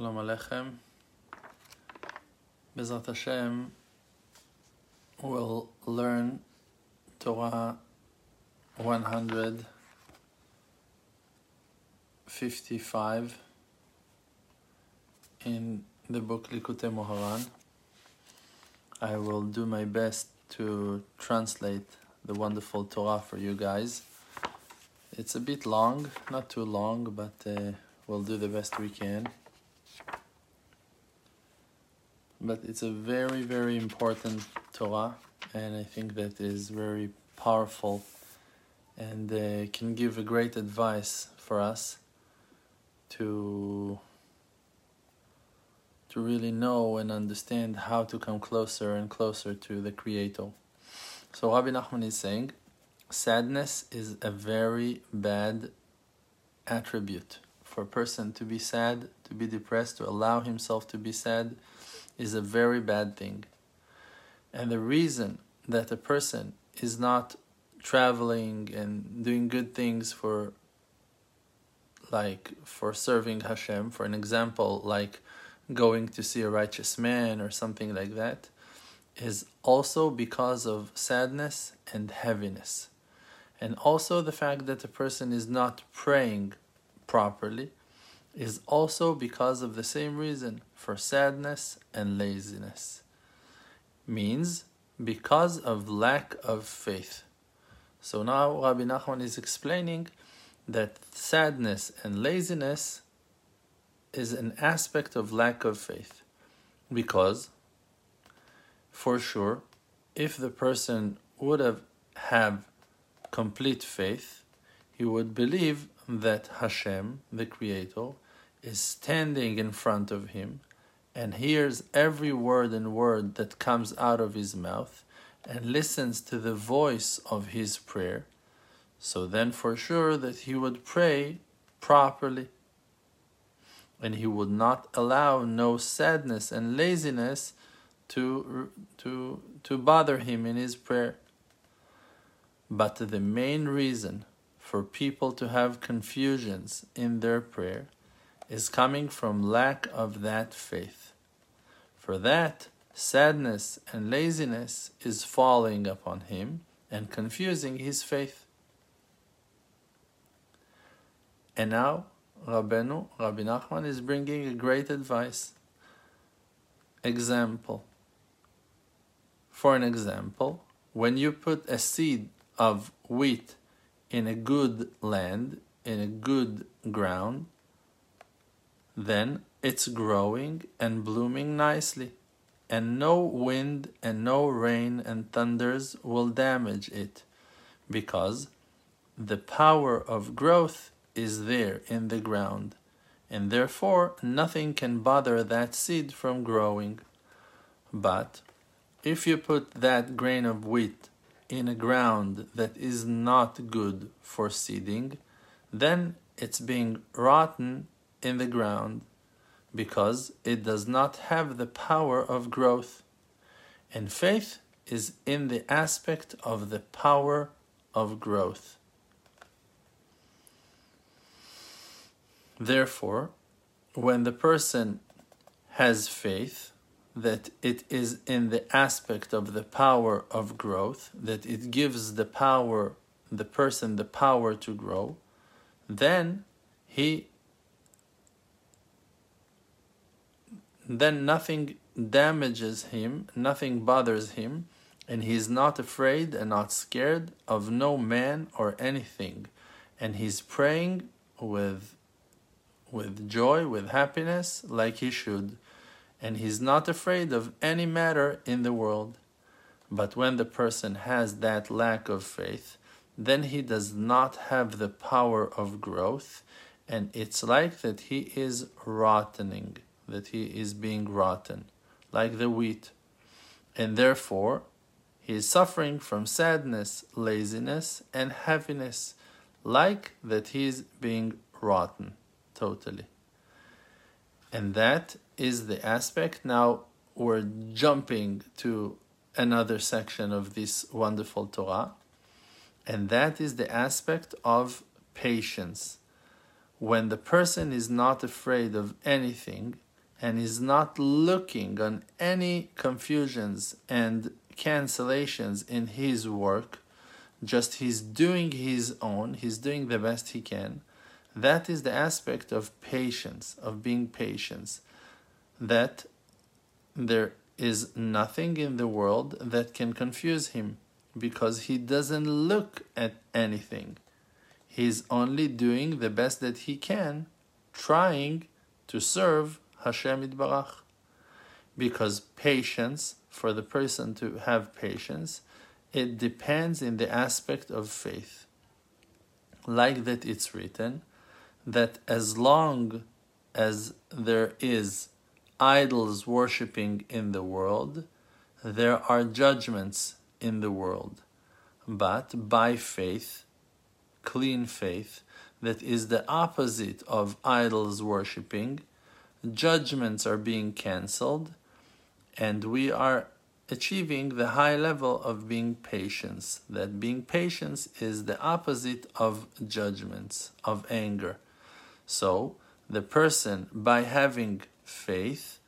Shalom Aleichem. Bezrat Hashem will learn Torah 155 in the book Likutei Moharan. I will do my best to translate the wonderful Torah for you guys. It's a bit long, not too long, but uh, we'll do the best we can. But it's a very, very important Torah, and I think that is very powerful and uh, can give a great advice for us to to really know and understand how to come closer and closer to the Creator. So Rabbi Nachman is saying, sadness is a very bad attribute for a person to be sad, to be depressed, to allow himself to be sad is a very bad thing. And the reason that a person is not traveling and doing good things for like for serving Hashem, for an example, like going to see a righteous man or something like that, is also because of sadness and heaviness. And also the fact that a person is not praying properly is also because of the same reason for sadness and laziness. Means because of lack of faith. So now Rabbi Nachman is explaining that sadness and laziness is an aspect of lack of faith. Because, for sure, if the person would have have complete faith, he would believe that Hashem, the Creator, is standing in front of him and hears every word and word that comes out of his mouth and listens to the voice of his prayer, so then for sure that he would pray properly and he would not allow no sadness and laziness to, to, to bother him in his prayer. But the main reason for people to have confusions in their prayer is coming from lack of that faith. For that, sadness and laziness is falling upon him and confusing his faith. And now, Rabbeinu, Rabbi Nachman is bringing a great advice. Example. For an example, when you put a seed of wheat in a good land, in a good ground, then it's growing and blooming nicely, and no wind and no rain and thunders will damage it, because the power of growth is there in the ground, and therefore nothing can bother that seed from growing. But if you put that grain of wheat in a ground that is not good for seeding, then it's being rotten in the ground because it does not have the power of growth. And faith is in the aspect of the power of growth. Therefore, when the person has faith, that it is in the aspect of the power of growth, that it gives the power, the person the power to grow, then he then nothing damages him, nothing bothers him, and he is not afraid and not scared of no man or anything. And he's praying with with joy, with happiness, like he should. And he's not afraid of any matter in the world. But when the person has that lack of faith, then he does not have the power of growth, and it's like that he is rottening that he is being rotten, like the wheat, and therefore he is suffering from sadness, laziness, and heaviness, like that he is being rotten totally. And that is the aspect. Now we're jumping to another section of this wonderful Torah, and that is the aspect of patience. When the person is not afraid of anything, and is not looking on any confusions and cancellations in his work, just he's doing his own, he's doing the best he can. That is the aspect of patience, of being patient. That there is nothing in the world that can confuse him because he doesn't look at anything. He's only doing the best that he can, trying to serve Hashem Itbarach. Because patience, for the person to have patience, it depends in the aspect of faith. Like that it's written, that as long as there is idols worshipping in the world, there are judgments in the world. But by faith, clean faith, that is the opposite of idols worshipping, judgments are being cancelled, and we are achieving the high level of being patience. That being patience is the opposite of judgments, of anger. So, the person, by having faith,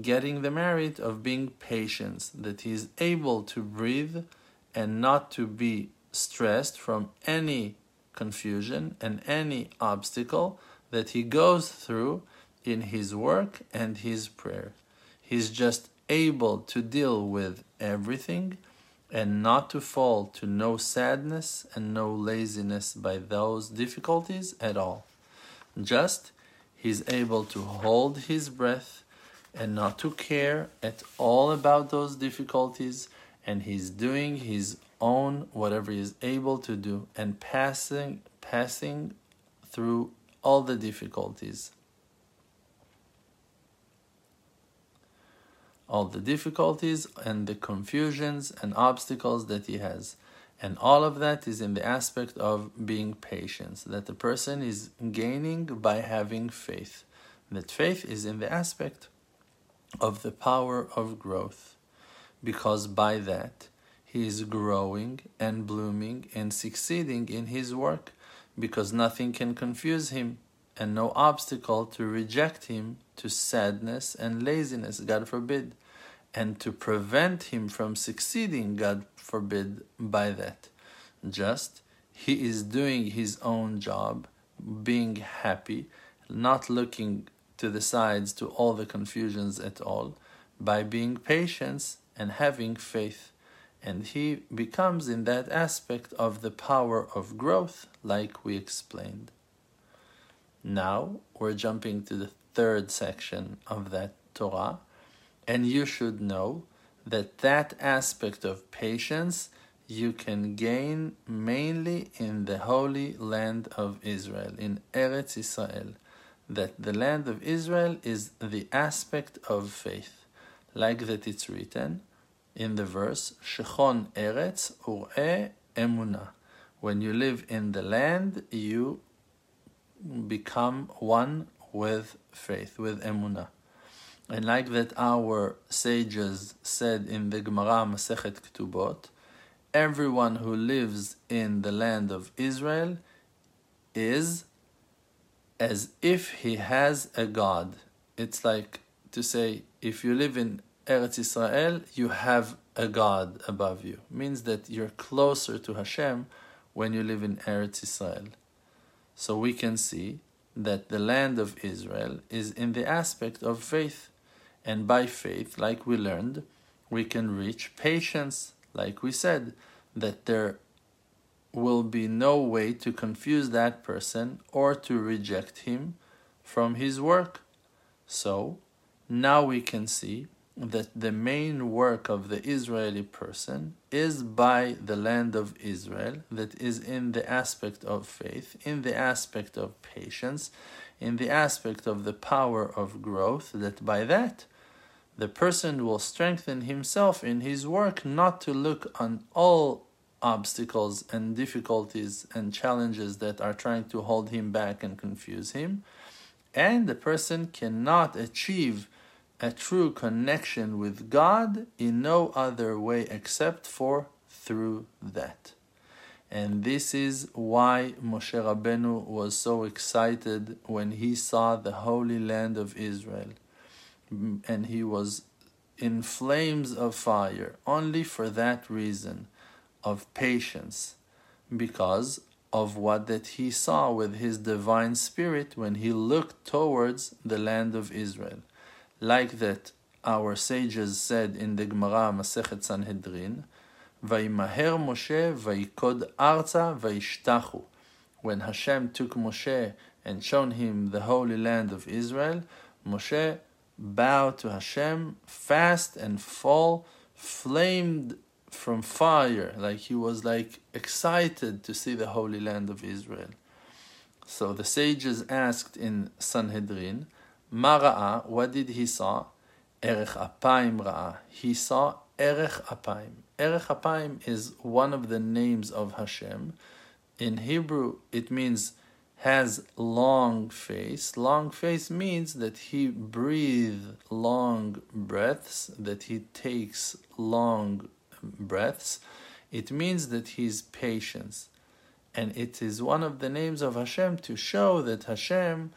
getting the merit of being patient, that he is able to breathe and not to be stressed from any confusion and any obstacle that he goes through in his work and his prayer. He's just able to deal with everything and not to fall to no sadness and no laziness by those difficulties at all. Just he's able to hold his breath and not to care at all about those difficulties and he's doing his own whatever he is able to do and passing passing through all the difficulties all the difficulties and the confusions and obstacles that he has. And all of that is in the aspect of being patient, that the person is gaining by having faith. That faith is in the aspect of the power of growth, because by that he is growing and blooming and succeeding in his work, because nothing can confuse him and no obstacle to reject him to sadness and laziness, God forbid and to prevent him from succeeding, God forbid, by that. Just he is doing his own job, being happy, not looking to the sides to all the confusions at all, by being patient and having faith. And he becomes in that aspect of the power of growth, like we explained. Now we're jumping to the third section of that Torah and you should know that that aspect of patience you can gain mainly in the holy land of Israel, in Eretz Israel. That the land of Israel is the aspect of faith, like that it's written in the verse, Shechon Eretz Ur'e Emunah. When you live in the land, you become one with faith, with Emunah. And like that our sages said in the Gemara Masechet Ketubot, everyone who lives in the land of Israel is as if he has a God. It's like to say, if you live in Eretz Israel, you have a God above you. It means that you're closer to Hashem when you live in Eretz Israel. So we can see that the land of Israel is in the aspect of faith. And by faith, like we learned, we can reach patience, like we said, that there will be no way to confuse that person or to reject him from his work. So, now we can see that the main work of the Israeli person is by the land of Israel, that is in the aspect of faith, in the aspect of patience, in the aspect of the power of growth, that by that the person will strengthen himself in his work not to look on all obstacles and difficulties and challenges that are trying to hold him back and confuse him. And the person cannot achieve a true connection with God in no other way except for through that. And this is why Moshe Rabbeinu was so excited when he saw the holy land of Israel. And he was in flames of fire only for that reason of patience because of what that he saw with his divine spirit when he looked towards the land of Israel. Like that our sages said in the Gemara Masechet Sanhedrin, Vaimaher Moshe vaikod arza vaishtachu. When Hashem took Moshe and shown him the holy land of Israel, Moshe bowed to Hashem fast and fall, flamed from fire, like he was like excited to see the holy land of Israel. So the sages asked in Sanhedrin, Mara'a, what did he saw? Erech Apaim Ra'a. He saw Erech Apaim. Erech Apaim is one of the names of Hashem. In Hebrew, it means has long face. Long face means that he breathes long breaths, that he takes long breaths. It means that he's patient. And it is one of the names of Hashem to show that Hashem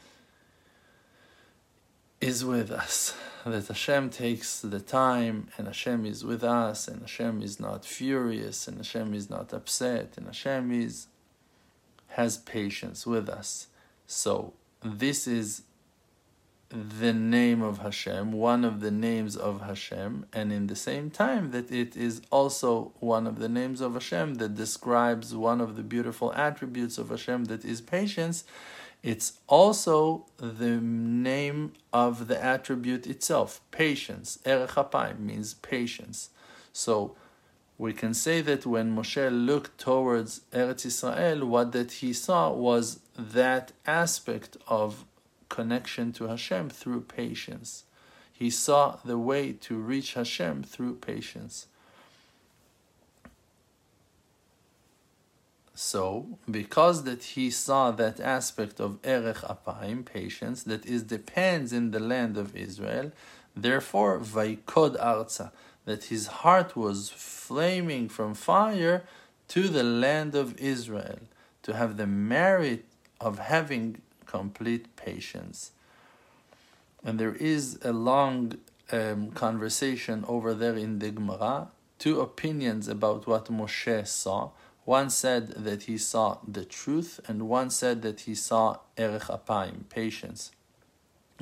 is with us. That Hashem takes the time and Hashem is with us and Hashem is not furious and Hashem is not upset and Hashem is has patience with us. So this is the name of Hashem, one of the names of Hashem, and in the same time that it is also one of the names of Hashem that describes one of the beautiful attributes of Hashem that is patience. It's also the name of the attribute itself, patience. Erech means patience. So we can say that when Moshe looked towards Eretz Israel, what that he saw was that aspect of connection to Hashem through patience. He saw the way to reach Hashem through patience. So, because that he saw that aspect of Erech Apaim, patience, that is depends in the land of Israel, therefore, Vaikod Arza, that his heart was flaming from fire to the land of Israel, to have the merit of having complete patience. And there is a long um, conversation over there in the Gemara, two opinions about what Moshe saw. One said that he saw the truth, and one said that he saw erech apayim, patience.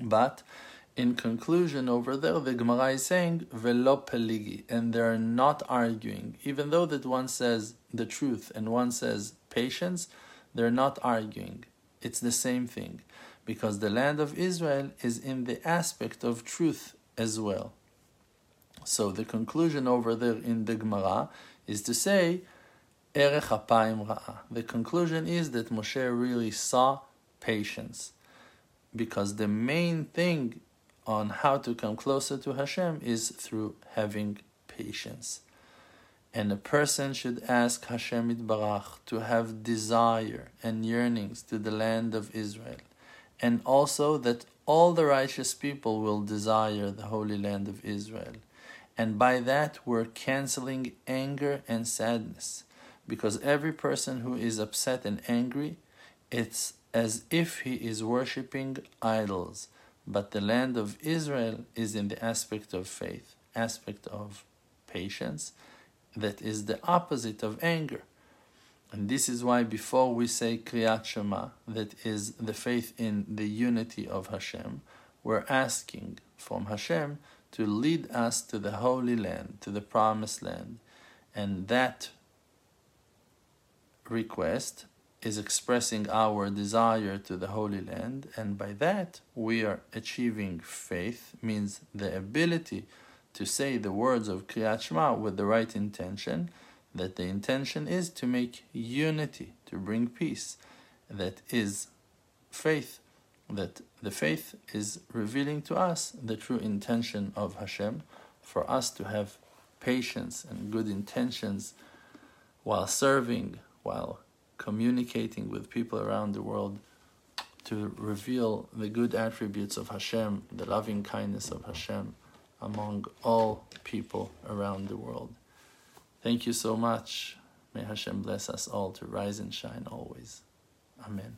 But in conclusion, over there, the Gemara is saying velo peligi, and they're not arguing. Even though that one says the truth and one says patience, they're not arguing. It's the same thing, because the land of Israel is in the aspect of truth as well. So the conclusion over there in the Gemara is to say erech apayim ra'a. The conclusion is that Moshe really saw patience, because the main thing on how to come closer to Hashem is through having patience. And a person should ask Hashem Itbarach to have desire and yearnings to the land of Israel, and also that all the righteous people will desire the holy land of Israel. And by that, we're canceling anger and sadness. Because every person who is upset and angry, it's as if he is worshipping idols. But the land of Israel is in the aspect of faith, aspect of patience, that is the opposite of anger. And this is why before we say Kriyat Shema, that is the faith in the unity of Hashem, we're asking from Hashem to lead us to the Holy Land, to the Promised Land. And that request is expressing our desire to the Holy Land, and by that we are achieving faith, means the ability to say the words of Kriyat Shema with the right intention, that the intention is to make unity, to bring peace. That is faith, that the faith is revealing to us the true intention of Hashem for us to have patience and good intentions while serving, while communicating with people around the world to reveal the good attributes of Hashem, the loving kindness of Hashem among all people around the world. Thank you so much. May Hashem bless us all to rise and shine always. Amen.